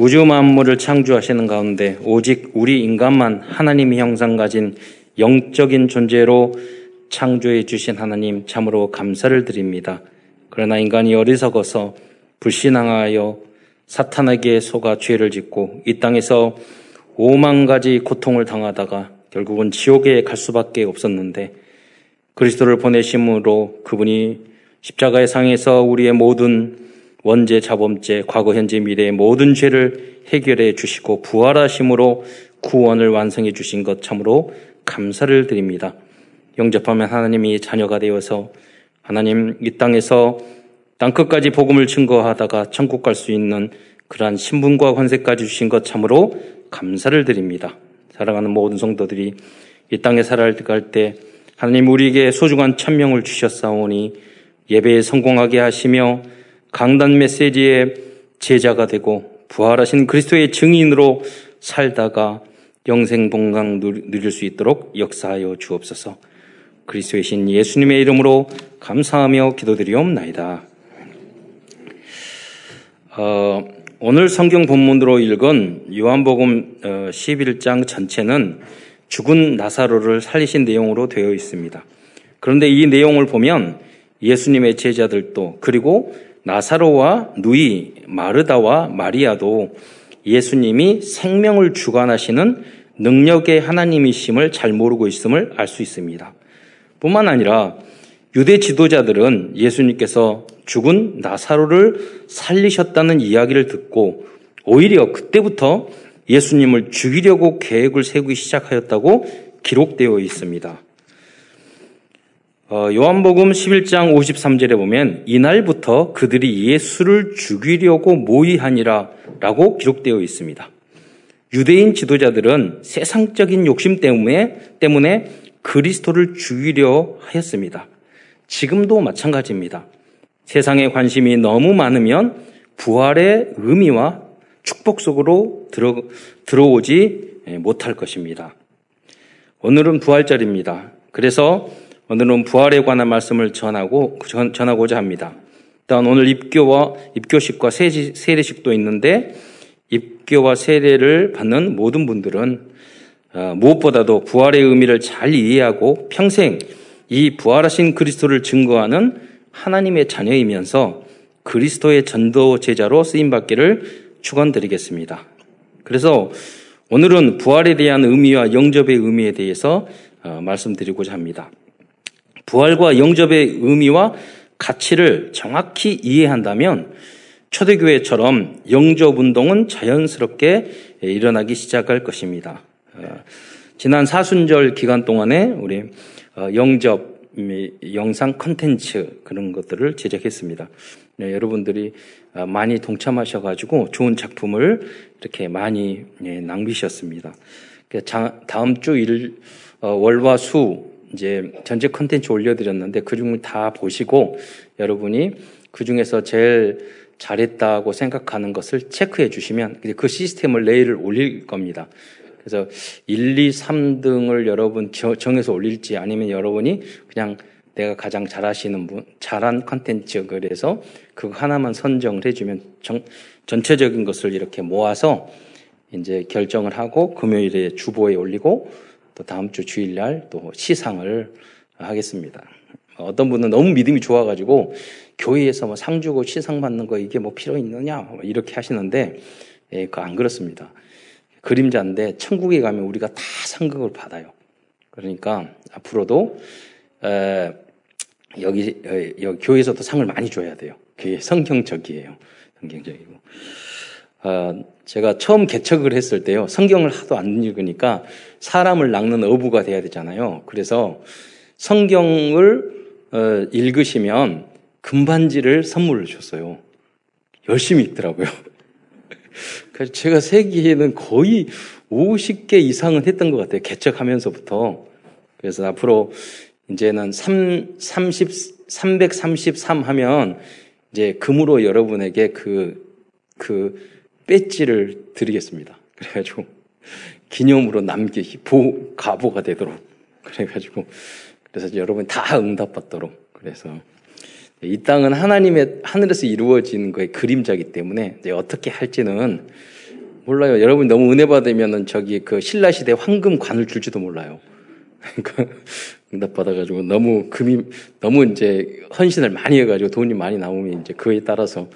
우주 만물을 창조하시는 가운데 오직 우리 인간만 하나님의 형상 가진 영적인 존재로 창조해 주신 하나님 참으로 감사를 드립니다. 그러나 인간이 어리석어서 불신앙하여 사탄에게 속아 죄를 짓고 이 땅에서 오만 가지 고통을 당하다가 결국은 지옥에 갈 수밖에 없었는데 그리스도를 보내심으로 그분이 십자가의 상에서 우리의 모든 원죄, 자범죄, 과거, 현재, 미래의 모든 죄를 해결해 주시고 부활하심으로 구원을 완성해 주신 것 참으로 감사를 드립니다. 영접하면 하나님이 자녀가 되어서 하나님 이 땅에서 땅 끝까지 복음을 증거하다가 천국 갈 수 있는 그러한 신분과 권세까지 주신 것 참으로 감사를 드립니다. 사랑하는 모든 성도들이 이 땅에 살아갈 때 하나님 우리에게 소중한 천명을 주셨사오니 예배에 성공하게 하시며 강단 메시지의 제자가 되고 부활하신 그리스도의 증인으로 살다가 영생 봉강 누릴 수 있도록 역사하여 주옵소서. 그리스도의 신 예수님의 이름으로 감사하며 기도드리옵나이다. 어, 오늘 성경 본문으로 읽은 요한복음 11장 어, 전체는 죽은 나사로를 살리신 내용으로 되어 있습니다. 그런데 이 내용을 보면 예수님의 제자들도 그리고 나사로와 누이 마르다와 마리아도 예수님이 생명을 주관하시는 능력의 하나님이심을 잘 모르고 있음을 알 수 있습니다. 뿐만 아니라 유대 지도자들은 예수님께서 죽은 나사로를 살리셨다는 이야기를 듣고 오히려 그때부터 예수님을 죽이려고 계획을 세우기 시작하였다고 기록되어 있습니다. 어, 요한복음 11장 53절에 보면 이날부터 그들이 예수를 죽이려고 모의하니라 라고 기록되어 있습니다. 유대인 지도자들은 세상적인 욕심 때문에, 때문에 그리스도를 죽이려 하였습니다. 지금도 마찬가지입니다. 세상에 관심이 너무 많으면 부활의 의미와 축복 속으로 들어, 들어오지 못할 것입니다. 오늘은 부활절입니다. 그래서 오늘은 부활에 관한 말씀을 전하고 전, 하고자 합니다. 일단 오늘 입교와 입교식과 세례식도 있는데 입교와 세례를 받는 모든 분들은 어, 무엇보다도 부활의 의미를 잘 이해하고 평생 이 부활하신 그리스도를 증거하는 하나님의 자녀이면서 그리스도의 전도 제자로 쓰임 받기를 축원드리겠습니다. 그래서 오늘은 부활에 대한 의미와 영접의 의미에 대해서 어, 말씀드리고자 합니다. 부활과 영접의 의미와 가치를 정확히 이해한다면 초대교회처럼 영접 운동은 자연스럽게 일어나기 시작할 것입니다. 어, 지난 사순절 기간 동안에 우리 어, 영접 영상 컨텐츠 그런 것들을 제작했습니다. 네, 여러분들이 어, 많이 동참하셔가지고 좋은 작품을 이렇게 많이 예, 낭비셨습니다. 다음 주 일, 월화 수 이제 전체 컨텐츠 올려드렸는데 그 중을 다 보시고 여러분이 그 중에서 제일 잘했다고 생각하는 것을 체크해 주시면 그 시스템을 내일 올릴 겁니다. 그래서 1, 2, 3등을 여러분 정해서 올릴지 아니면 여러분이 그냥 내가 가장 잘하시는 분, 잘한 컨텐츠 그래서 그거 하나만 선정을 해주면 정, 전체적인 것을 이렇게 모아서 이제 결정을 하고 금요일에 주보에 올리고 또 다음 주 주일날 또 시상을 하겠습니다. 어떤 분은 너무 믿음이 좋아가지고 교회에서 뭐 상 주고 시상 받는 거 이게 뭐 필요 있느냐 뭐 이렇게 하시는데 예, 그안 그렇습니다. 그림자인데 천국에 가면 우리가 다 상급을 받아요. 그러니까 앞으로도 에, 여기, 여기 교회에서도 상을 많이 줘야 돼요. 그게 성경적이에요. 성경적이고. 어, 제가 처음 개척을 했을 때요. 성경을 하도 안 읽으니까 사람을 낚는 어부가 돼야 되잖아요. 그래서 성경을 어, 읽으시면 금반지를 선물을 줬어요. 열심히 읽더라고요. 그래서 제가 세기에는 거의 50개 이상은 했던 것 같아요. 개척하면서부터. 그래서 앞으로 이제는 3, 30, 333 하면 이제 금으로 여러분에게 그, 그 배지를 드리겠습니다. 그래가지고 기념으로 남기 보 가보가 되도록 그래가지고 그래서 여러분 다 응답받도록 그래서 이 땅은 하나님의 하늘에서 이루어지는 거의 그림자기 때문에 어떻게 할지는 몰라요. 여러분 너무 은혜 받으면은 저기 그 신라 시대 황금 관을 줄지도 몰라요. 그러니까 응답 받아가지고 너무 금이 너무 이제 헌신을 많이 해가지고 돈이 많이 나오면 이제 그에 따라서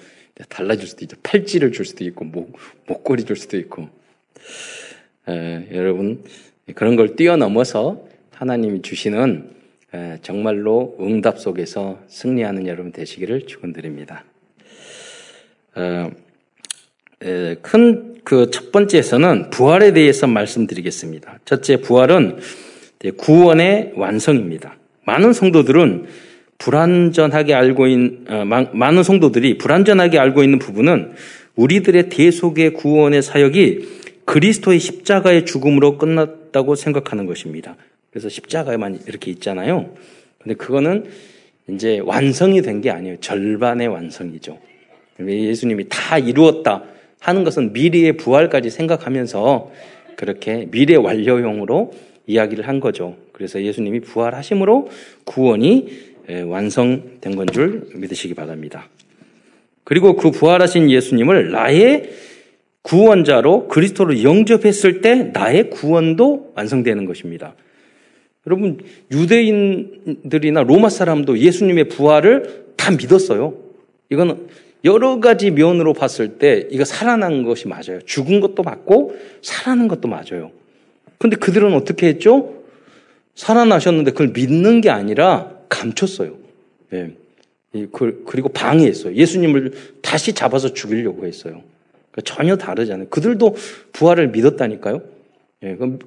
달라질 수도 있죠. 팔찌를 줄 수도 있고 목 목걸이 줄 수도 있고. 에, 여러분 그런 걸 뛰어넘어서 하나님이 주시는 에, 정말로 응답 속에서 승리하는 여러분 되시기를 축원드립니다. 어, 큰그 첫 번째에서는 부활에 대해서 말씀드리겠습니다. 첫째 부활은 구원의 완성입니다. 많은 성도들은 불완전하게 알고 있는 어, 많은 성도들이 불완전하게 알고 있는 부분은 우리들의 대속의 구원의 사역이 그리스도의 십자가의 죽음으로 끝났다고 생각하는 것입니다. 그래서 십자가에만 이렇게 있잖아요. 근데 그거는 이제 완성이 된 게 아니에요. 절반의 완성이죠. 예수님이 다 이루었다 하는 것은 미래의 부활까지 생각하면서 그렇게 미래 완료형으로 이야기를 한 거죠. 그래서 예수님이 부활하심으로 구원이 완성된 건 줄 믿으시기 바랍니다. 그리고 그 부활하신 예수님을 나의 구원자로 그리스도로 영접했을 때 나의 구원도 완성되는 것입니다. 여러분 유대인들이나 로마 사람도 예수님의 부활을 다 믿었어요. 이거는 여러 가지 면으로 봤을 때 이거 살아난 것이 맞아요. 죽은 것도 맞고 살아난 것도 맞아요. 근데 그들은 어떻게 했죠? 살아나셨는데 그걸 믿는 게 아니라 감췄어요. 예. 그, 그리고 방해했어요. 예수님을 다시 잡아서 죽이려고 했어요. 그러니까 전혀 다르잖아요. 그들도 부활을 믿었다니까요. 예, 그건,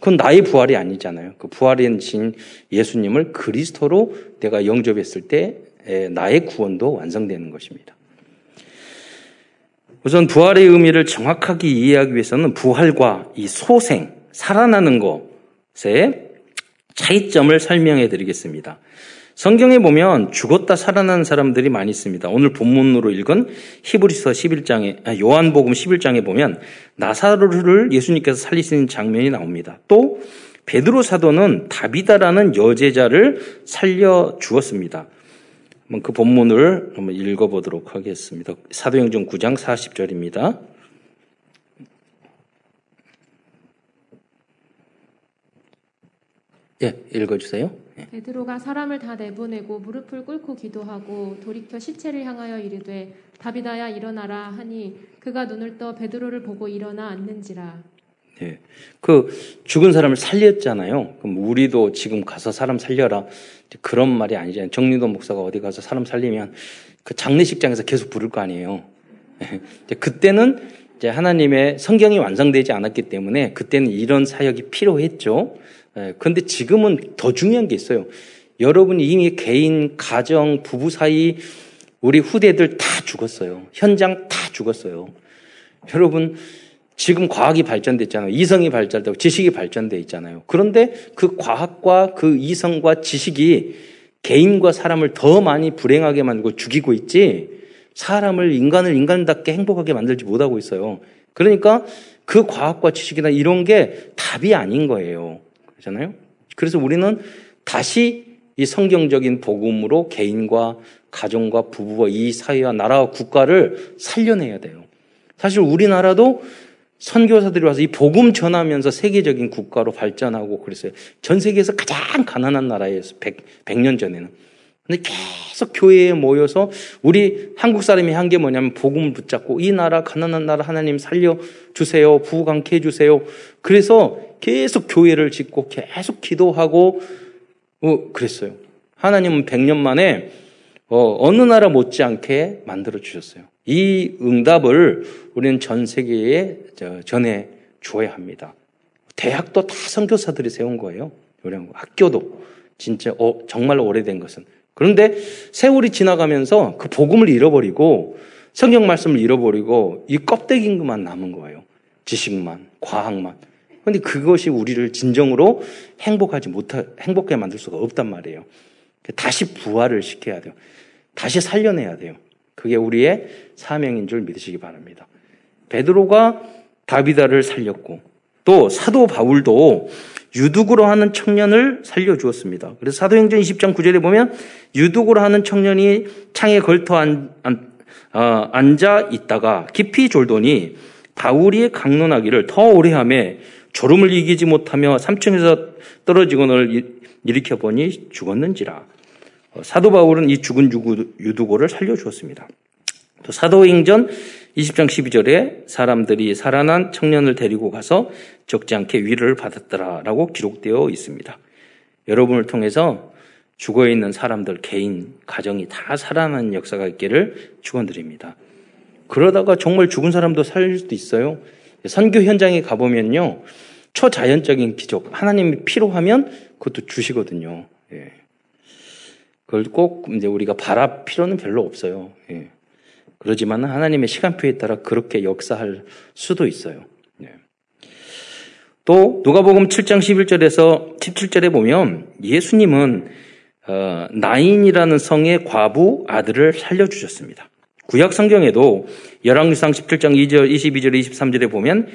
그건, 나의 부활이 아니잖아요. 그 부활인 신 예수님을 그리스도로 내가 영접했을 때 나의 구원도 완성되는 것입니다. 우선 부활의 의미를 정확하게 이해하기 위해서는 부활과 이 소생, 살아나는 것의 차이점을 설명해 드리겠습니다. 성경에 보면 죽었다 살아난 사람들이 많이 있습니다. 오늘 본문으로 읽은 히브리서 11장에 아, 요한복음 11장에 보면 나사로를 예수님께서 살리시는 장면이 나옵니다. 또 베드로 사도는 다비다라는 여제자를 살려 주었습니다. 그 본문을 한번 읽어보도록 하겠습니다. 사도행전 9장 40절입니다. 예, 읽어주세요. 예. 베드로가 사람을 다 내보내고 무릎을 꿇고 기도하고 돌이켜 시체를 향하여 이르되 다비다야 일어나라 하니 그가 눈을 떠 베드로를 보고 일어나 앉는지라. 예. 그 죽은 사람을 살렸잖아요. 그럼 우리도 지금 가서 사람 살려라. 그런 말이 아니잖아요. 정리도 목사가 어디 가서 사람 살리면 그 장례식장에서 계속 부를 거 아니에요. 예. 그때는 이제 하나님의 성경이 완성되지 않았기 때문에 그때는 이런 사역이 필요했죠. 예, 그런데 지금은 더 중요한 게 있어요. 여러분이 이미 개인, 가정, 부부 사이 우리 후대들 다 죽었어요. 현장 다 죽었어요. 여러분 지금 과학이 발전됐잖아요. 이성이 발전되고 지식이 발전돼 있잖아요. 그런데 그 과학과 그 이성과 지식이 개인과 사람을 더 많이 불행하게 만들고 죽이고 있지 사람을 인간을 인간답게 행복하게 만들지 못하고 있어요. 그러니까 그 과학과 지식이나 이런 게 답이 아닌 거예요. 그렇잖아요. 그래서 우리는 다시 이 성경적인 복음으로 개인과 가정과 부부와 이 사회와 나라와 국가를 살려내야 돼요. 사실 우리나라도 선교사들이 와서 이 복음 전하면서 세계적인 국가로 발전하고 그랬어요. 전 세계에서 가장 가난한 나라였어요. 100, 100년 전에는. 근데 계속 교회에 모여서 우리 한국 사람이 한 게 뭐냐면 복음을 붙잡고 이 나라 가난한 나라 하나님 살려 주세요. 부강케 해 주세요. 그래서 계속 교회를 짓고 계속 기도하고 어, 그랬어요. 하나님은 100년 만에 어, 어느 나라 못지않게 만들어 주셨어요. 이 응답을 우리는 전 세계에 전해 주어야 합니다. 대학도 다 선교사들이 세운 거예요. 학교도 진짜 어, 정말 오래된 것은 그런데 세월이 지나가면서 그 복음을 잃어버리고 성경 말씀을 잃어버리고 이 껍데기인 것만 남은 거예요. 지식만, 과학만. 그런데 그것이 우리를 진정으로 행복하지 못하, 행복하게 만들 수가 없단 말이에요. 다시 부활을 시켜야 돼요. 다시 살려내야 돼요. 그게 우리의 사명인 줄 믿으시기 바랍니다. 베드로가 다비다를 살렸고 또 사도 바울도 유독으로 하는 청년을 살려주었습니다. 그래서 사도행전 20장 9절에 보면 유독으로 하는 청년이 창에 걸터 앉, 어, 앉아 있다가 깊이 졸더니 바울이 강론하기를 더 오래 하며 졸음을 이기지 못하며 3층에서 떨어지고는 일으켜 보니 죽었는지라. 어, 사도 바울은 이 죽은 유두고를 살려주었습니다. 또 사도행전 20장 12절에 사람들이 살아난 청년을 데리고 가서 적지 않게 위를 받았더라라고 기록되어 있습니다. 여러분을 통해서 죽어 있는 사람들 개인 가정이 다 살아나는 역사가 있기를 축원드립니다. 그러다가 정말 죽은 사람도 살릴 수도 있어요. 선교 현장에 가보면요. 초자연적인 기적, 하나님이 필요하면 그것도 주시거든요. 예. 그걸 꼭 이제 우리가 바랄 필요는 별로 없어요. 예. 그러지만 하나님의 시간표에 따라 그렇게 역사할 수도 있어요. 예. 또 누가복음 7장 11절에서 17절에 보면 예수님은 어, 나인이라는 성의 과부 아들을 살려주셨습니다. 구약 성경에도 열왕기상 17장 2절, 22절, 23절에 보면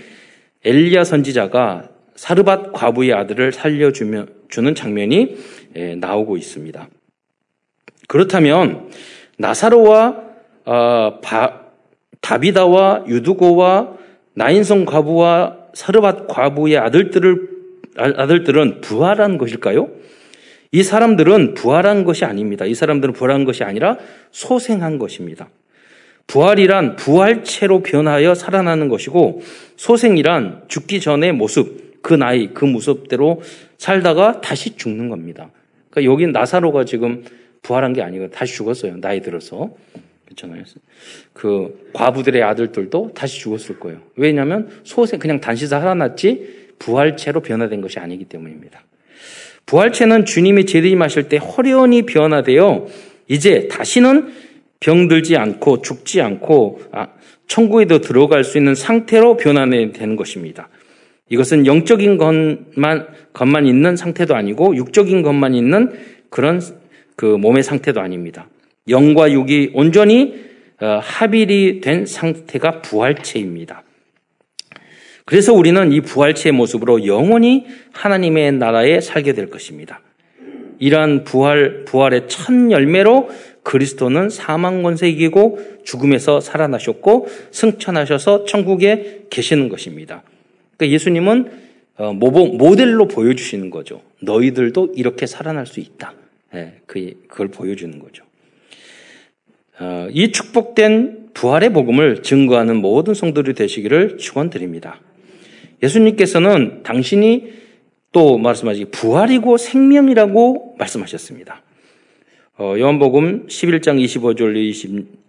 엘리야 선지자가 사르밧 과부의 아들을 살려주는 장면이 예, 나오고 있습니다. 그렇다면 나사로와 어, 바, 다비다와 유두고와 나인성 과부와 사르밧 과부의 아들들을 아들들은 부활한 것일까요? 이 사람들은 부활한 것이 아닙니다. 이 사람들은 부활한 것이 아니라 소생한 것입니다. 부활이란 부활체로 변하여 살아나는 것이고 소생이란 죽기 전의 모습, 그 나이, 그 모습대로 살다가 다시 죽는 겁니다. 그러니까 여기 나사로가 지금 부활한 게 아니고 다시 죽었어요. 나이 들어서. 그렇잖아요. 그 과부들의 아들들도 다시 죽었을 거예요. 왜냐하면 소생 그냥 단시 살아났지 부활체로 변화된 것이 아니기 때문입니다. 부활체는 주님이 재림하실 때 허련히 변화되어 이제 다시는 병들지 않고 죽지 않고 아, 천국에도 들어갈 수 있는 상태로 변화되는 것입니다. 이것은 영적인 것만 것만 있는 상태도 아니고 육적인 것만 있는 그런 그 몸의 상태도 아닙니다. 영과 육이 온전히 어, 합일이 된 상태가 부활체입니다. 그래서 우리는 이 부활체의 모습으로 영원히 하나님의 나라에 살게 될 것입니다. 이러한 부활, 부활의 첫 열매로 그리스도는 사망 권세 이기고 죽음에서 살아나셨고 승천하셔서 천국에 계시는 것입니다. 그러니까 예수님은 어, 모델로 보여주시는 거죠. 너희들도 이렇게 살아날 수 있다. 예, 그, 그걸 보여주는 거죠. 어, 이 축복된 부활의 복음을 증거하는 모든 성도들이 되시기를 축원드립니다. 예수님께서는 당신이 또 말씀하시 부활이고 생명이라고 말씀하셨습니다. 어, 요한복음 11장 25절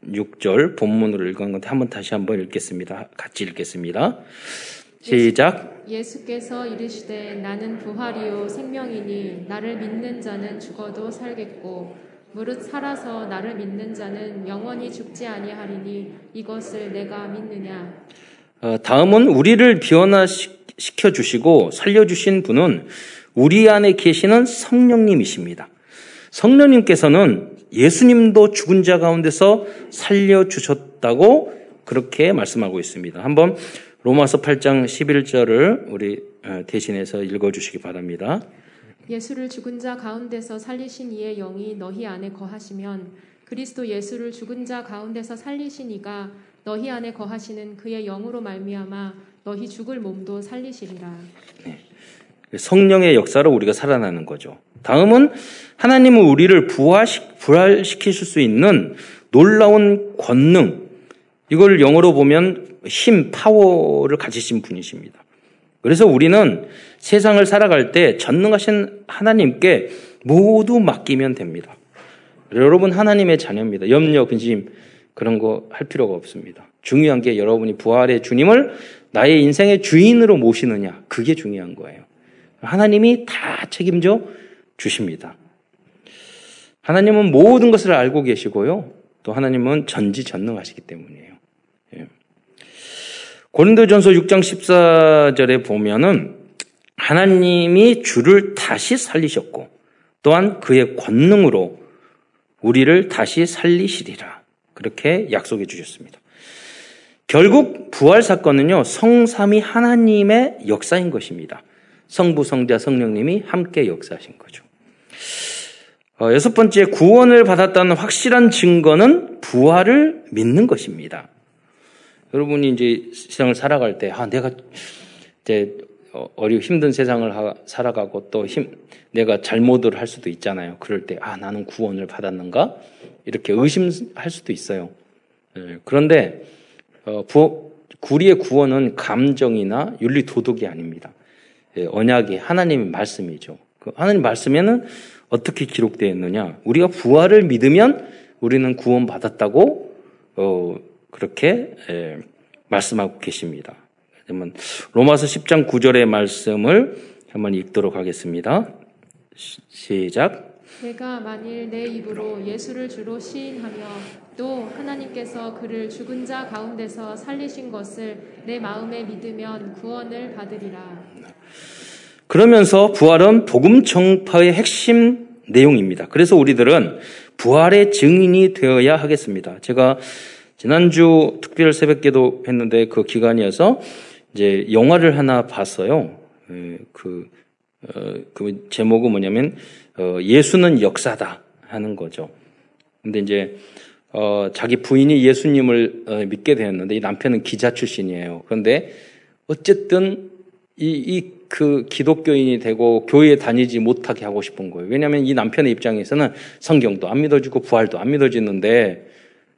26절 본문으로 읽은 건데 한번 다시 한번 읽겠습니다. 같이 읽겠습니다. 시작. 예수께서 이르시되 나는 부활이요 생명이니 나를 믿는 자는 죽어도 살겠고 무릇 살아서 나를 믿는 자는 영원히 죽지 아니하리니 이것을 내가 믿느냐. 어, 다음은 우리를 변화시켜 주시고 살려 주신 분은 우리 안에 계시는 성령님이십니다. 성령님께서는 예수님도 죽은 자 가운데서 살려주셨다고 그렇게 말씀하고 있습니다. 한번 로마서 8장 11절을 우리 어, 대신해서 읽어주시기 바랍니다. 예수를 죽은 자 가운데서 살리신 이의 영이 너희 안에 거하시면 그리스도 예수를 죽은 자 가운데서 살리신 이가 너희 안에 거하시는 그의 영으로 말미암아 너희 죽을 몸도 살리시리라. 네. 성령의 역사로 우리가 살아나는 거죠. 다음은 하나님은 우리를 부활시, 부활시키실 수 있는 놀라운 권능, 이걸 영어로 보면 힘, 파워를 가지신 분이십니다. 그래서 우리는 세상을 살아갈 때 전능하신 하나님께 모두 맡기면 됩니다. 여러분 하나님의 자녀입니다. 염려, 근심, 그런 거 할 필요가 없습니다. 중요한 게 여러분이 부활의 주님을 나의 인생의 주인으로 모시느냐. 그게 중요한 거예요. 하나님이 다 책임져 주십니다. 하나님은 모든 것을 알고 계시고요. 또 하나님은 전지전능하시기 때문이에요. 예. 고린도전서 6장 14절에 보면은 하나님이 주를 다시 살리셨고 또한 그의 권능으로 우리를 다시 살리시리라. 그렇게 약속해 주셨습니다. 결국 부활 사건은요, 성삼이 하나님의 역사인 것입니다. 성부, 성자, 성령님이 함께 역사하신 거죠. 어, 여섯 번째, 구원을 받았다는 확실한 증거는 부활을 믿는 것입니다. 여러분이 이제 세상을 살아갈 때, 아, 내가 이제 어리 힘든 세상을 하, 살아가고 또 힘, 내가 잘못을 할 수도 있잖아요. 그럴 때, 아, 나는 구원을 받았는가? 이렇게 의심할 수도 있어요. 예, 그런데, 어, 부, 구리의 구원은 감정이나 윤리 도덕이 아닙니다. 예, 언약이 하나님의 말씀이죠. 그 하나님 말씀에는 어떻게 기록되어 있느냐? 우리가 부활을 믿으면 우리는 구원받았다고 어, 그렇게 예, 말씀하고 계십니다. 그러면 로마서 10장 9절의 말씀을 한번 읽도록 하겠습니다. 시작. 내가 만일 내 입으로 예수를 주로 시인하며 또 하나님께서 그를 죽은 자 가운데서 살리신 것을 내 마음에 믿으면 구원을 받으리라. 그러면서 부활은 복음 정파의 핵심 내용입니다. 그래서 우리들은 부활의 증인이 되어야 하겠습니다. 제가 지난주 특별 새벽기도 했는데 그 기간이어서 이제 영화를 하나 봤어요. 예, 그, 어, 그 제목은 뭐냐면 어, 예수는 역사다 하는 거죠. 근데 이제 어, 자기 부인이 예수님을 어, 믿게 되었는데 이 남편은 기자 출신이에요. 그런데 어쨌든 이, 이 그 기독교인이 되고 교회에 다니지 못하게 하고 싶은 거예요. 왜냐하면 이 남편의 입장에서는 성경도 안 믿어지고 부활도 안 믿어지는데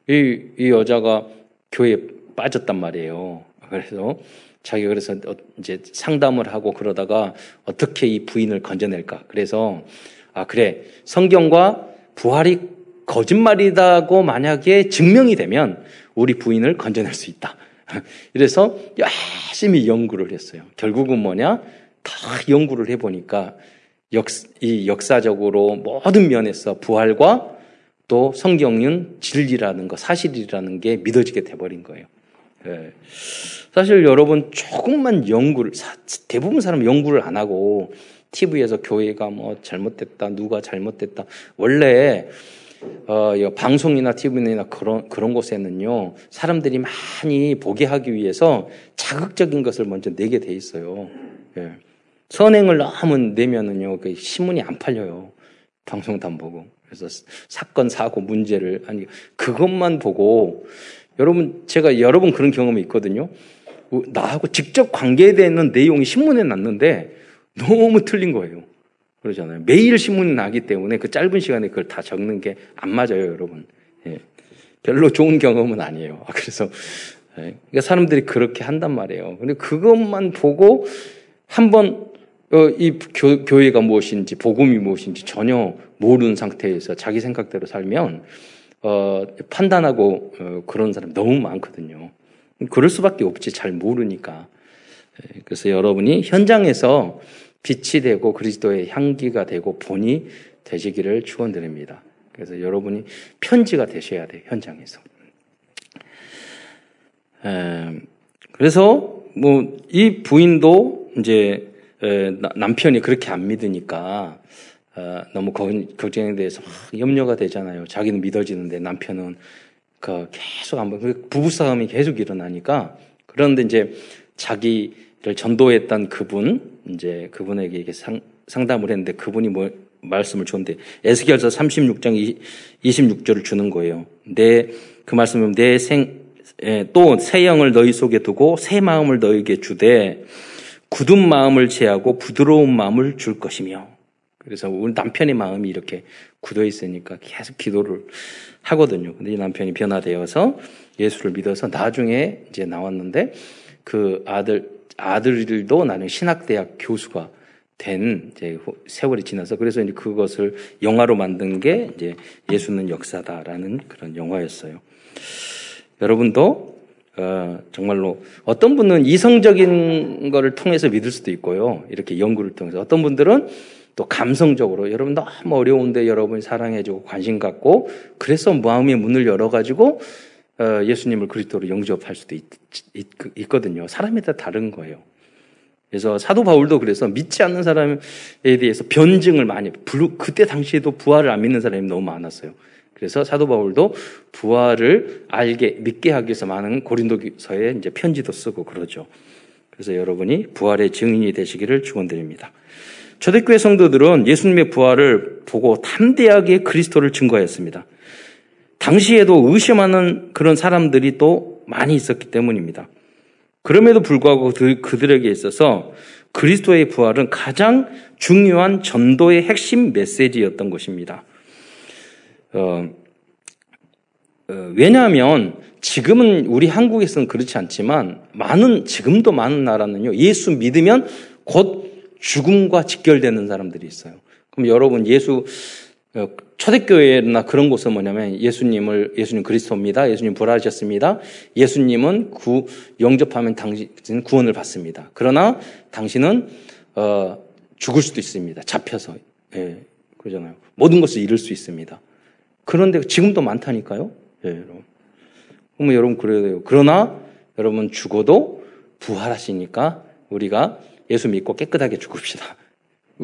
이, 이 여자가 교회에 빠졌단 말이에요. 그래서 자기가 그래서 어, 이제 상담을 하고 그러다가 어떻게 이 부인을 건져낼까. 그래서 아, 그래. 성경과 부활이 거짓말이다고 만약에 증명이 되면 우리 부인을 건져낼 수 있다. 이래서 열심히 연구를 했어요. 결국은 뭐냐? 다 연구를 해보니까 역, 이 역사적으로 모든 면에서 부활과 또 성경은 진리라는 거, 사실이라는 게 믿어지게 돼버린 거예요. 예. 사실 여러분 조금만 연구를, 대부분 사람은 연구를 안 하고 TV에서 교회가 뭐 잘못됐다, 누가 잘못됐다. 원래 어, 방송이나 TV나 그런, 그런 곳에는요, 사람들이 많이 보게 하기 위해서 자극적인 것을 먼저 내게 돼 있어요. 예. 선행을 너무 내면은요, 그 신문이 안 팔려요. 방송도 안 보고. 그래서 사건, 사고, 문제를, 아니, 그것만 보고, 여러분, 제가 여러 번 그런 경험이 있거든요. 나하고 직접 관계되는 내용이 신문에 났는데, 너무 틀린 거예요. 그러잖아요. 매일 신문이 나기 때문에 그 짧은 시간에 그걸 다 적는 게 안 맞아요, 여러분. 예. 별로 좋은 경험은 아니에요. 그래서, 예. 그러니까 사람들이 그렇게 한단 말이에요. 근데 그것만 보고 한번 어, 이 교, 교회가 무엇인지, 복음이 무엇인지 전혀 모르는 상태에서 자기 생각대로 살면, 어, 판단하고, 어, 그런 사람 너무 많거든요. 그럴 수밖에 없지, 잘 모르니까. 예, 그래서 여러분이 현장에서 빛이 되고 그리스도의 향기가 되고 본이 되시기를 축원드립니다. 그래서 여러분이 편지가 되셔야 돼요, 현장에서. 에, 그래서 뭐 이 부인도 이제 남편이 그렇게 안 믿으니까 어, 너무 걱정에 대해서 염려가 되잖아요. 자기는 믿어지는데 남편은 그 계속 한번 그 부부 싸움이 계속 일어나니까 그런데 이제 자기를 전도했던 그분 이제 그분에게 이게 상, 상담을 했는데 그분이 뭐 말씀을 줬는데 에스겔서 36장 26절을 주는 거예요. 내 그 말씀은 내생또새 영을 너희 속에 두고 새 마음을 너희에게 주되 굳은 마음을 제하고 부드러운 마음을 줄 것이며 그래서 우리 남편의 마음이 이렇게 굳어 있으니까 계속 기도를 하거든요. 근데 이 남편이 변화되어서 예수를 믿어서 나중에 이제 나왔는데 그 아들 아들들도 나는 신학대학 교수가 된 이제 세월이 지나서 그래서 이제 그것을 영화로 만든 게 이제 예수는 역사다라는 그런 영화였어요. 여러분도 어, 정말로 어떤 분은 이성적인 거를 통해서 믿을 수도 있고요. 이렇게 연구를 통해서 어떤 분들은 또 감성적으로 여러분 너무 어려운데 여러분이 사랑해주고 관심 갖고 그래서 마음의 문을 열어가지고 어, 예수님을 그리스도로 영접할 수도 있, 있 거든요 사람에 따라 다른 거예요. 그래서 사도 바울도 그래서 믿지 않는 사람에 대해서 변증을 많이 그때 당시에도 부활을 안 믿는 사람이 너무 많았어요. 그래서 사도 바울도 부활을 알게 믿게 하기 위해서 많은 고린도서에 이제 편지도 쓰고 그러죠. 그래서 여러분이 부활의 증인이 되시기를 축원드립니다. 초대교회 성도들은 예수님의 부활을 보고 담대하게 그리스도를 증거했습니다. 당시에도 의심하는 그런 사람들이 또 많이 있었기 때문입니다. 그럼에도 불구하고 그들에게 있어서 그리스도의 부활은 가장 중요한 전도의 핵심 메시지였던 것입니다. 어, 어, 왜냐하면 지금은 우리 한국에서는 그렇지 않지만 많은 지금도 많은 나라는요 예수 믿으면 곧 죽음과 직결되는 사람들이 있어요. 그럼 여러분 예수 어, 초대교회나 그런 곳은 뭐냐면 예수님을 예수님 그리스도입니다. 예수님 부활하셨습니다. 예수님은 구 영접하면 당신 구원을 받습니다. 그러나 당신은 어, 죽을 수도 있습니다. 잡혀서 예, 그러잖아요. 모든 것을 잃을 수 있습니다. 그런데 지금도 많다니까요. 예, 여러분. 그러면 여러분 그래야 돼요. 그러나 여러분 죽어도 부활하시니까 우리가 예수 믿고 깨끗하게 죽읍시다.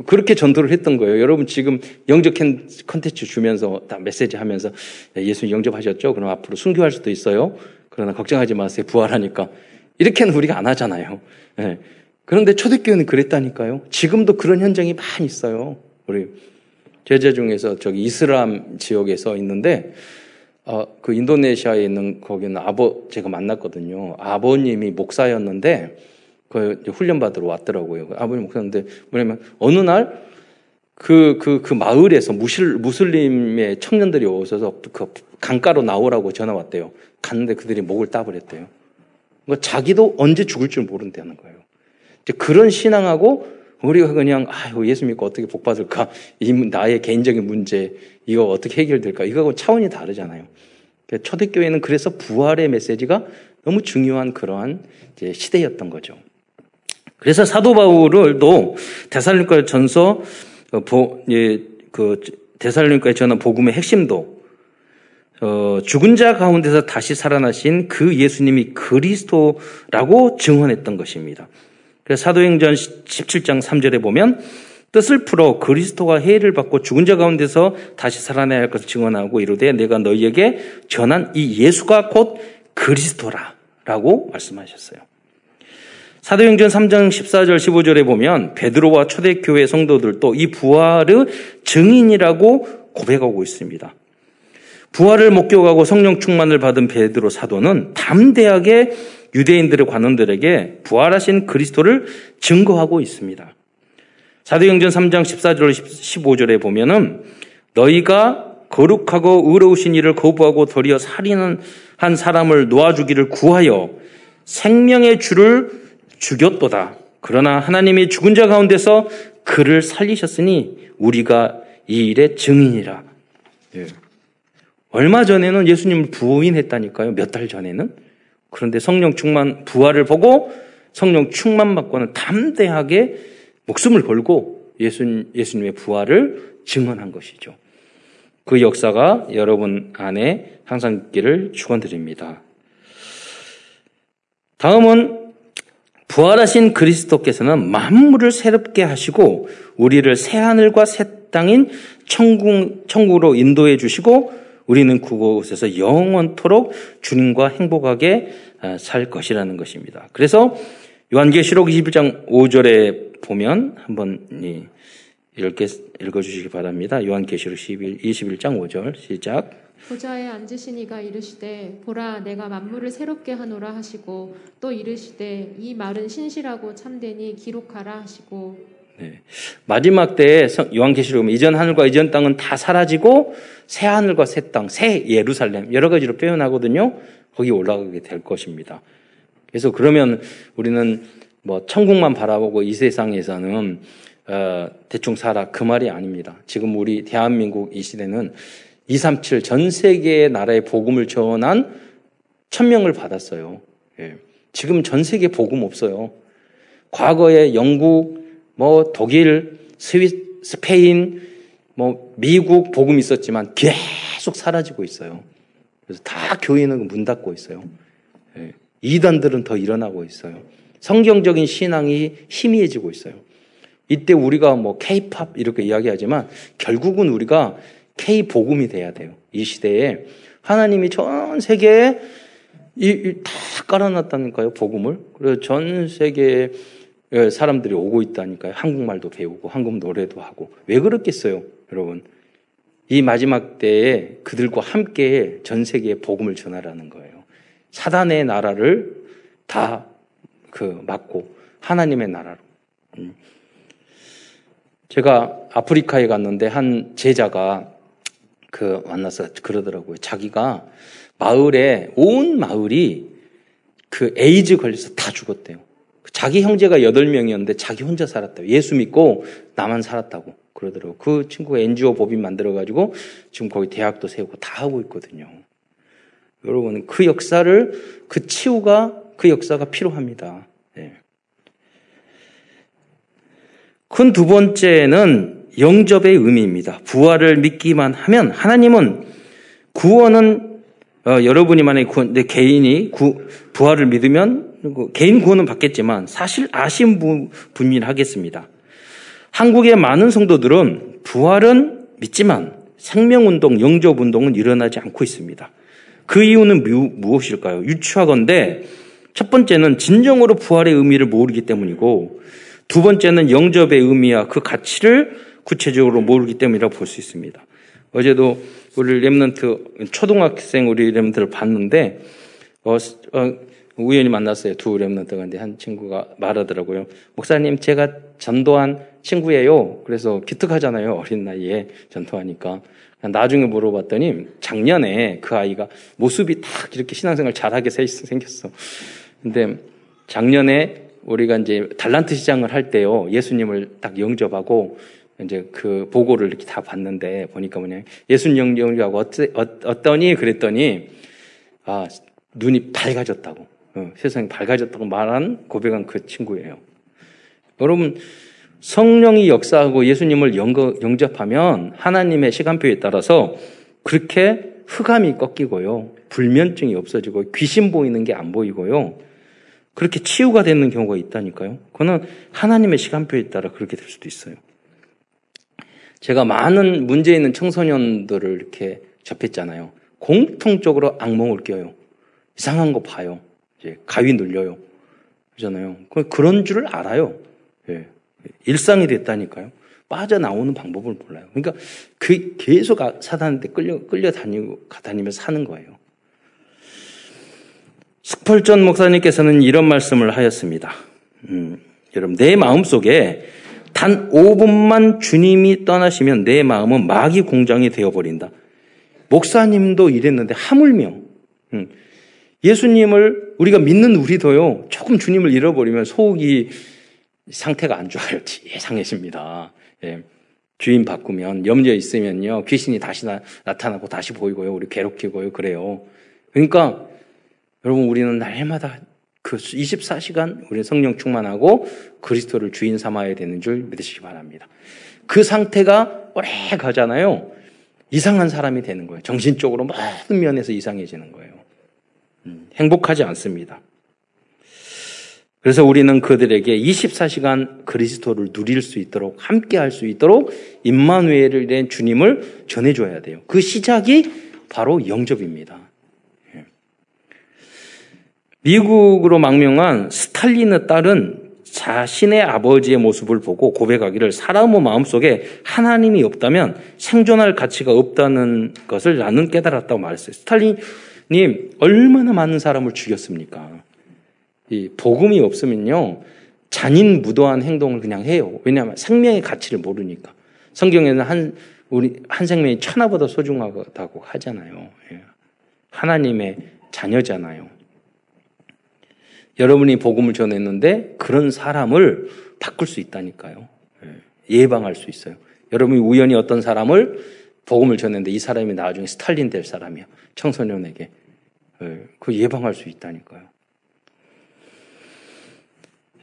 그렇게 전도를 했던 거예요. 여러분 지금 영접 컨텐츠 주면서 다 메시지 하면서 예수님 영접하셨죠? 그럼 앞으로 순교할 수도 있어요. 그러나 걱정하지 마세요. 부활하니까. 이렇게는 우리가 안 하잖아요. 네. 그런데 초대교회는 그랬다니까요. 지금도 그런 현장이 많이 있어요. 우리 제자 중에서 저기 이슬람 지역에서 있는데 어, 그 인도네시아에 있는 거기는 아버 제가 만났거든요. 아버님이 목사였는데 그 훈련 받으러 왔더라고요. 그 아버님 목사인데 뭐냐면 어느 날 그, 그, 그 마을에서 무슬, 무슬림의 청년들이 오셔서 그 강가로 나오라고 전화 왔대요. 갔는데 그들이 목을 따버렸대요. 그러니까 자기도 언제 죽을 줄 모른다는 거예요. 그런 신앙하고 우리가 그냥, 아유, 예수 믿고 어떻게 복 받을까? 이 나의 개인적인 문제, 이거 어떻게 해결될까? 이거하고 차원이 다르잖아요. 초대교회는 그래서 부활의 메시지가 너무 중요한 그러한 시대였던 거죠. 그래서 사도 바울을도 데살로니가 전서 어, 보, 예, 그 데살로니가에 전한 복음의 핵심도 어, 죽은 자 가운데서 다시 살아나신 그 예수님이 그리스도라고 증언했던 것입니다. 그래서 사도행전 17장 3절에 보면 뜻을 풀어 그리스도가 해를 받고 죽은 자 가운데서 다시 살아나야 할 것을 증언하고 이르되 내가 너희에게 전한 이 예수가 곧 그리스도라라고 말씀하셨어요. 사도행전 3장 14절 15절에 보면 베드로와 초대교회 성도들도 이 부활의 증인이라고 고백하고 있습니다. 부활을 목격하고 성령 충만을 받은 베드로 사도는 담대하게 유대인들의 관원들에게 부활하신 그리스도를 증거하고 있습니다. 사도행전 3장 14절 15절에 보면은 너희가 거룩하고 의로우신 일을 거부하고 도리어 살인한 사람을 놓아주기를 구하여 생명의 주를 죽였도다. 그러나 하나님이 죽은 자 가운데서 그를 살리셨으니 우리가 이 일의 증인이라. 예. 얼마 전에는 예수님을 부인했다니까요. 몇 달 전에는. 그런데 성령 충만, 부활을 보고 성령 충만 받고는 담대하게 목숨을 걸고 예수, 예수님의 부활을 증언한 것이죠. 그 역사가 여러분 안에 항상 있기를 축원드립니다. 다음은 부활하신 그리스도께서는 만물을 새롭게 하시고 우리를 새 하늘과 새 땅인 천국, 천국으로 인도해 주시고 우리는 그곳에서 영원토록 주님과 행복하게 아, 살 것이라는 것입니다. 그래서 요한계시록 21장 5절에 보면 한번 읽게 읽어 주시기 바랍니다. 요한계시록 21장 5절 시작. 보좌에 앉으신 이가 이르시되 보라 내가 만물을 새롭게 하노라 하시고 또 이르시되 이 말은 신실하고 참되니 기록하라 하시고 네. 마지막 때에 요한계시록 이전 하늘과 이전 땅은 다 사라지고 새 하늘과 새 땅, 새 예루살렘 여러 가지로 표현하거든요. 거기 올라가게 될 것입니다. 그래서 그러면 우리는 뭐 천국만 바라보고 이 세상에서는 어, 대충 살아 그 말이 아닙니다. 지금 우리 대한민국 이 시대는 237 전 세계의 나라에 복음을 전한 천명을 받았어요. 예. 지금 전 세계 복음 없어요. 과거에 영국, 뭐 독일, 스위, 스페인, 뭐 미국 복음 있었지만 계속 사라지고 있어요. 그래서 다 교회는 문 닫고 있어요. 예. 이단들은 더 일어나고 있어요. 성경적인 신앙이 희미해지고 있어요. 이때 우리가 뭐 케이팝 이렇게 이야기하지만 결국은 우리가 K 복음이 돼야 돼요. 이 시대에 하나님이 전 세계에 이, 이, 다 깔아놨다니까요, 복음을. 그래서 전 세계에 사람들이 오고 있다니까요. 한국말도 배우고, 한국 노래도 하고. 왜 그렇겠어요, 여러분? 이 마지막 때에 그들과 함께 전 세계에 복음을 전하라는 거예요. 사단의 나라를 다 그 막고 하나님의 나라로. 음. 제가 아프리카에 갔는데 한 제자가 그 만나서 그러더라고요. 자기가 마을에 온 마을이 그 에이즈 걸려서 다 죽었대요. 자기 형제가 8명이었는데 자기 혼자 살았다고. 예수 믿고 나만 살았다고 그러더라고요. 그 친구가 NGO 법인 만들어 가지고 지금 거기 대학도 세우고 다 하고 있거든요. 여러분, 그 역사를, 그 치유가, 그 역사가 필요합니다. 네. 큰두 번째는 영접의 의미입니다. 부활을 믿기만 하면 하나님은 구원은 어, 여러분이만의 구원, 내 개인이 구, 부활을 믿으면 그 개인 구원은 받겠지만 사실 아쉬운 분일 하겠습니다. 한국의 많은 성도들은 부활은 믿지만 생명운동, 영접운동은 일어나지 않고 있습니다. 그 이유는 무엇일까요? 유추하건데 첫 번째는 진정으로 부활의 의미를 모르기 때문이고 두 번째는 영접의 의미와 그 가치를 구체적으로 모르기 때문이라고 볼 수 있습니다. 어제도 우리 Remnant 초등학생 우리 Remnant를 봤는데 어, 어, 우연히 만났어요. 두 Remnant가 근데 한 친구가 말하더라고요. 목사님 제가 전도한 친구예요. 그래서 기특하잖아요. 어린 나이에 전도하니까. 나중에 물어봤더니 작년에 그 아이가 모습이 딱 이렇게 신앙생활 잘하게 생겼어. 근데 작년에 우리가 이제 달란트 시장을 할 때요. 예수님을 딱 영접하고 이제 그 보고를 이렇게 다 봤는데 보니까 뭐냐 예수님 영접하고 어떠, 어떠니 그랬더니 아 눈이 밝아졌다고 어, 세상이 밝아졌다고 말한 고백한 그 친구예요. 여러분 성령이 역사하고 예수님을 영접하면 하나님의 시간표에 따라서 그렇게 흑암이 꺾이고요. 불면증이 없어지고 귀신 보이는 게 안 보이고요. 그렇게 치유가 되는 경우가 있다니까요. 그거는 하나님의 시간표에 따라 그렇게 될 수도 있어요. 제가 많은 문제 있는 청소년들을 이렇게 접했잖아요. 공통적으로 악몽을 껴요. 이상한 거 봐요. 이제 가위 눌려요. 그러잖아요. 그런 줄을 알아요. 예. 일상이 됐다니까요. 빠져나오는 방법을 몰라요. 그러니까 그 계속 사단한테 끌려, 끌려 다니고, 다니면서 사는 거예요. 스펄전 목사님께서는 이런 말씀을 하였습니다. 음, 여러분, 내 마음 속에 단 5분만 주님이 떠나시면 내 마음은 마귀 공장이 되어버린다. 목사님도 이랬는데 하물며 음, 예수님을 우리가 믿는 우리도요 조금 주님을 잃어버리면 속이 상태가 안 좋아요. 예상해집니다. 예. 주인 바꾸면 염려 있으면요 귀신이 다시 나, 타나고 다시 보이고요 우리 괴롭히고요 그래요. 그러니까 여러분 우리는 날마다 그 24시간 우리 성령 충만하고 그리스도를 주인 삼아야 되는 줄 믿으시기 바랍니다. 그 상태가 오래 가잖아요. 이상한 사람이 되는 거예요. 정신적으로 모든 면에서 이상해지는 거예요. 음, 행복하지 않습니다. 그래서 우리는 그들에게 24시간 그리스도를 누릴 수 있도록 함께 할 수 있도록 임마누엘을 낸 주님을 전해줘야 돼요. 그 시작이 바로 영접입니다. 미국으로 망명한 스탈린의 딸은 자신의 아버지의 모습을 보고 고백하기를 사람의 마음속에 하나님이 없다면 생존할 가치가 없다는 것을 나는 깨달았다고 말했어요. 스탈린이 얼마나 많은 사람을 죽였습니까? 이 복음이 없으면요. 잔인 무도한 행동을 그냥 해요. 왜냐하면 생명의 가치를 모르니까. 성경에는 한 우리 한 생명이 천하보다 소중하다고 하잖아요. 예. 하나님의 자녀잖아요. 여러분이 복음을 전했는데 그런 사람을 바꿀 수 있다니까요. 예, 예방할 수 있어요. 여러분이 우연히 어떤 사람을 복음을 전했는데 이 사람이 나중에 스탈린 될 사람이야. 청소년에게. 예, 그 예방할 수 있다니까요.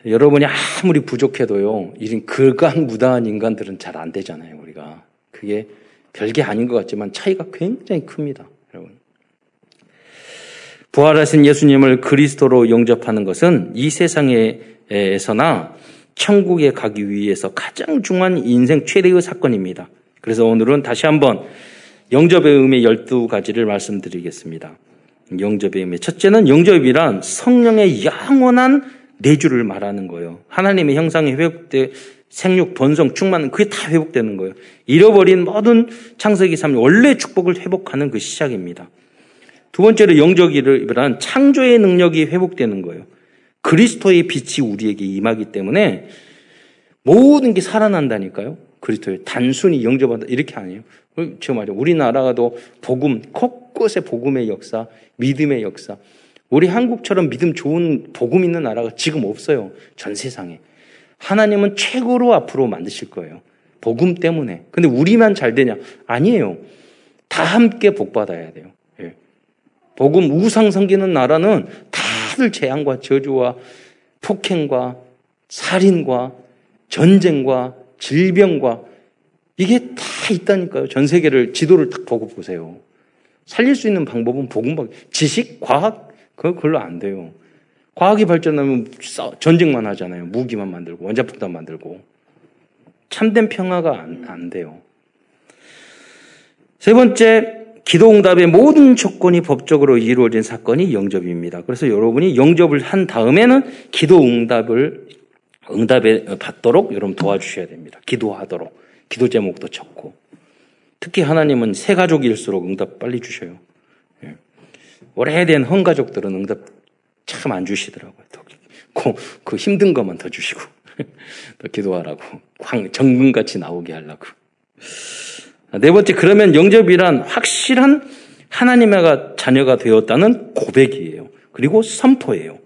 여러분이 아무리 부족해도요, 이런 극악무다한 인간들은 잘 안 되잖아요, 우리가. 그게 별게 아닌 것 같지만 차이가 굉장히 큽니다. 부활하신 예수님을 그리스도로 영접하는 것은 이 세상에서나 천국에 가기 위해서 가장 중요한 인생 최대의 사건입니다. 그래서 오늘은 다시 한번 영접의 의미 12가지를 말씀드리겠습니다. 영접의 의미. 첫째는 영접이란 성령의 영원한 내주를 말하는 거예요. 하나님의 형상이 회복돼 생육, 번성, 충만, 그게 다 회복되는 거예요. 잃어버린 모든 창세기 3년, 원래 축복을 회복하는 그 시작입니다. 두 번째로 영적이란 창조의 능력이 회복되는 거예요. 그리스도의 빛이 우리에게 임하기 때문에 모든 게 살아난다니까요. 그리스도의 단순히 영접한다 이렇게 아니에요. 저 말이에요. 우리나라가도 복음, 곳곳에 복음의 역사, 믿음의 역사. 우리 한국처럼 믿음 좋은 복음 있는 나라가 지금 없어요. 전 세상에. 하나님은 최고로 앞으로 만드실 거예요. 복음 때문에. 근데 우리만 잘 되냐? 아니에요. 다 함께 복 받아야 돼요. 예. 복음 우상 섬기는 나라는 다들 재앙과 저주와 폭행과 살인과 전쟁과 질병과 이게 다 있다니까요. 전 세계를 지도를 딱 보고 보세요. 살릴 수 있는 방법은 복음밖에 지식, 과학 그거 별로 안 돼요. 과학이 발전하면 전쟁만 하잖아요. 무기만 만들고 원자폭탄 만들고 참된 평화가 안, 안 돼요. 세 번째 기도응답의 모든 조건이 법적으로 이루어진 사건이 영접입니다. 그래서 여러분이 영접을 한 다음에는 기도응답을 응답에 받도록 여러분 도와주셔야 됩니다. 기도하도록 기도 제목도 적고 특히 하나님은 새 가족일수록 응답 빨리 주셔요. 예. 오래된 헌 가족들은 응답 참 안 주시더라고요. 그, 그 힘든 것만 더 주시고 더 기도하라고 황 정금같이 나오게 하려고. 네 번째 그러면 영접이란 확실한 하나님의 자녀가 되었다는 고백이에요. 그리고 선포예요.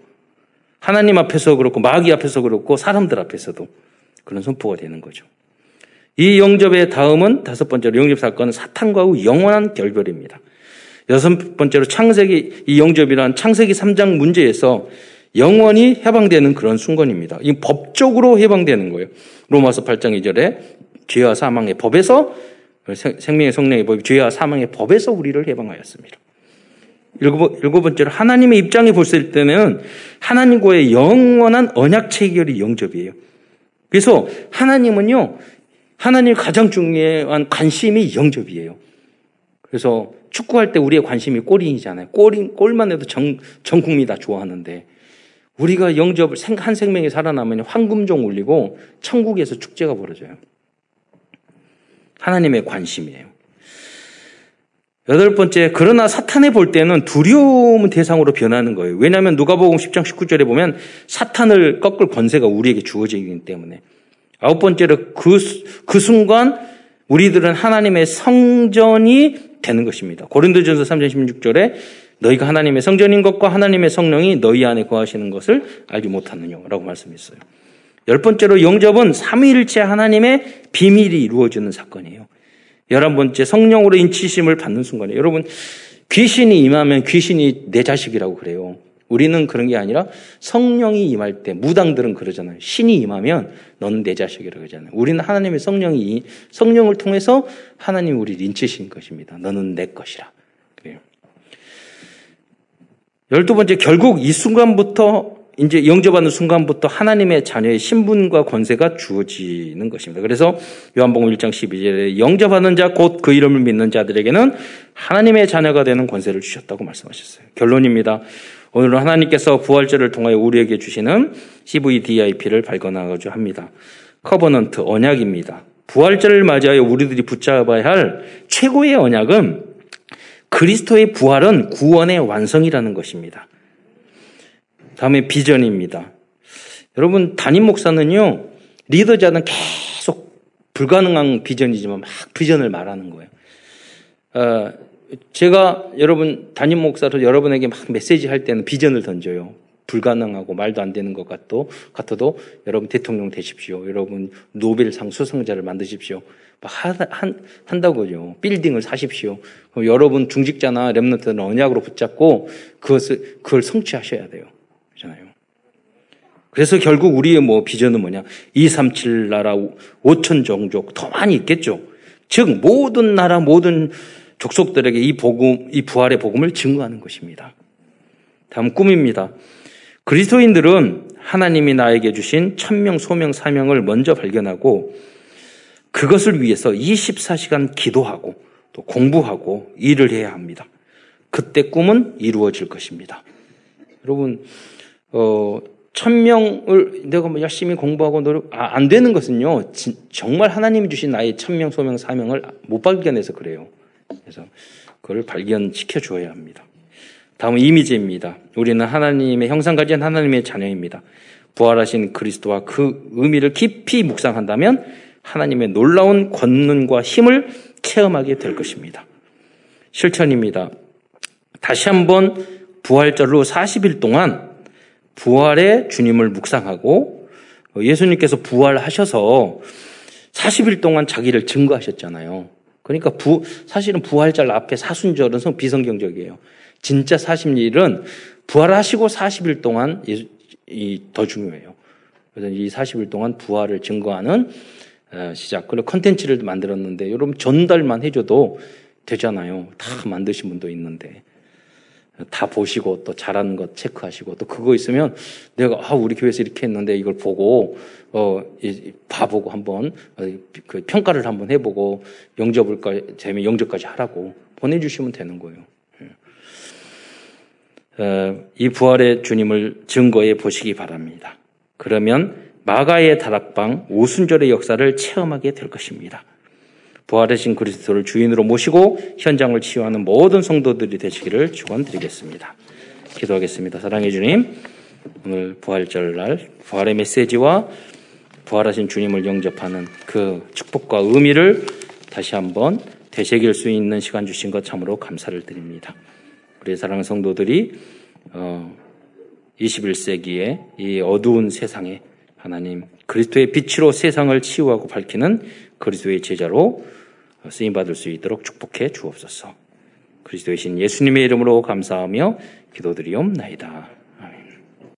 하나님 앞에서 그렇고 마귀 앞에서 그렇고 사람들 앞에서도 그런 선포가 되는 거죠. 이 영접의 다음은 다섯 번째로 영접 사건은 사탄과의 영원한 결별입니다. 여섯 번째로 창세기 이 영접이란 창세기 3장 문제에서 영원히 해방되는 그런 순간입니다. 이 법적으로 해방되는 거예요. 로마서 8장 2절에 죄와 사망의 법에서 생명의 성령의 법, 죄와 사망의 법에서 우리를 해방하였습니다. 일곱, 일곱 번째로 하나님의 입장에 볼을 때는 하나님과의 영원한 언약 체결이 영접이에요. 그래서 하나님은요, 하나님 가장 중요한 관심이 영접이에요. 그래서 축구할 때 우리의 관심이 골인이잖아요. 골인, 골만 해도 전, 전 국민이 다 좋아하는데 우리가 영접을 한 생명이 살아나면 황금종 울리고 천국에서 축제가 벌어져요. 하나님의 관심이에요. 여덟 번째, 그러나 사탄에 볼 때는 두려움 대상으로 변하는 거예요. 왜냐하면 누가복음 10장 19절에 보면 사탄을 꺾을 권세가 우리에게 주어지기 때문에. 아홉 번째로 그, 그 순간 우리들은 하나님의 성전이 되는 것입니다. 고린도전서 3장 16절에 너희가 하나님의 성전인 것과 하나님의 성령이 너희 안에 거하시는 것을 알지 못하느냐라고 말씀했어요. 열 번째로 영접은 삼위일체 하나님의 비밀이 이루어지는 사건이에요. 열한 번째 성령으로 인치심을 받는 순간에 여러분 귀신이 임하면 귀신이 내 자식이라고 그래요. 우리는 그런 게 아니라 성령이 임할 때 무당들은 그러잖아요. 신이 임하면 너는 내 자식이라고 그러잖아요. 우리는 하나님의 성령이 성령을 통해서 하나님 우리 인치신 것입니다. 너는 내 것이라. 그래요. 열두 번째 결국 이 순간부터 이제 영접하는 순간부터 하나님의 자녀의 신분과 권세가 주어지는 것입니다. 그래서 요한복음 1장 12절에 영접하는 자 곧 그 이름을 믿는 자들에게는 하나님의 자녀가 되는 권세를 주셨다고 말씀하셨어요. 결론입니다. 오늘은 하나님께서 부활절을 통하여 우리에게 주시는 CVDIP를 발견하고자 합니다. Covenant 언약입니다. 부활절을 맞이하여 우리들이 붙잡아야 할 최고의 언약은 그리스도의 부활은 구원의 완성이라는 것입니다. 다음에 비전입니다. 여러분 담임 목사는요 리더자는 계속 불가능한 비전이지만 막 비전을 말하는 거예요. 어, 제가 여러분 담임 목사로 여러분에게 막 메시지 할 때는 비전을 던져요. 불가능하고 말도 안 되는 것 같도 같아도 여러분 대통령 되십시오. 여러분 노벨상 수상자를 만드십시오. 막 하, 한, 한다고요. 빌딩을 사십시오. 그럼 여러분 중직자나 랩런트는 언약으로 붙잡고 그것을 그걸 성취하셔야 돼요. 그렇잖아요. 그래서 결국 우리의 뭐 비전은 뭐냐? 237 나라 5천 종족 더 많이 있겠죠. 즉 모든 나라 모든 족속들에게 이 복음, 이 부활의 복음을 증거하는 것입니다. 다음 꿈입니다. 그리스도인들은 하나님이 나에게 주신 천명, 소명, 사명을 먼저 발견하고 그것을 위해서 24시간 기도하고 또 공부하고 일을 해야 합니다. 그때 꿈은 이루어질 것입니다. 여러분, 어, 천 명을 내가 뭐 열심히 공부하고 노력 아, 안 되는 것은요. 진, 정말 하나님이 주신 나의 천명 소명 사명을 못 발견해서 그래요. 그래서 그걸 발견시켜 줘야 합니다. 다음은 이미지입니다. 우리는 하나님의 형상 가진 하나님의 자녀입니다. 부활하신 그리스도와 그 의미를 깊이 묵상한다면 하나님의 놀라운 권능과 힘을 체험하게 될 것입니다. 실천입니다. 다시 한번 부활절로 40일 동안 부활의 주님을 묵상하고 예수님께서 부활하셔서 40일 동안 자기를 증거하셨잖아요. 그러니까 부, 사실은 부활절 앞에 사순절은 비성경적이에요. 진짜 40일은 부활하시고 40일 동안 이, 더 중요해요. 그래서 이 40일 동안 부활을 증거하는 어, 시작. 그리고 컨텐츠를 만들었는데 여러분 전달만 해줘도 되잖아요. 다 만드신 분도 있는데. 다 보시고 또 잘하는 것 체크하시고 또 그거 있으면 내가 아 우리 교회에서 이렇게 했는데 이걸 보고 어 봐보고 한번 어, 그 평가를 한번 해보고 영접을 재미 영접까지 하라고 보내주시면 되는 거예요. 예. 어, 이 부활의 주님을 증거해 보시기 바랍니다. 그러면 마가의 다락방 오순절의 역사를 체험하게 될 것입니다. 부활하신 그리스도를 주인으로 모시고 현장을 치유하는 모든 성도들이 되시기를 축원드리겠습니다. 기도하겠습니다. 사랑해 주님, 오늘 부활절 날 부활의 메시지와 부활하신 주님을 영접하는 그 축복과 의미를 다시 한번 되새길 수 있는 시간 주신 것 참으로 감사를 드립니다. 우리 사랑하는 성도들이 어, 21세기의 이 어두운 세상에 하나님 그리스도의 빛으로 세상을 치유하고 밝히는 그리스도의 제자로 쓰임 받을 수 있도록 축복해 주옵소서. 그리스도의 신 예수님의 이름으로 감사하며 기도드리옵나이다.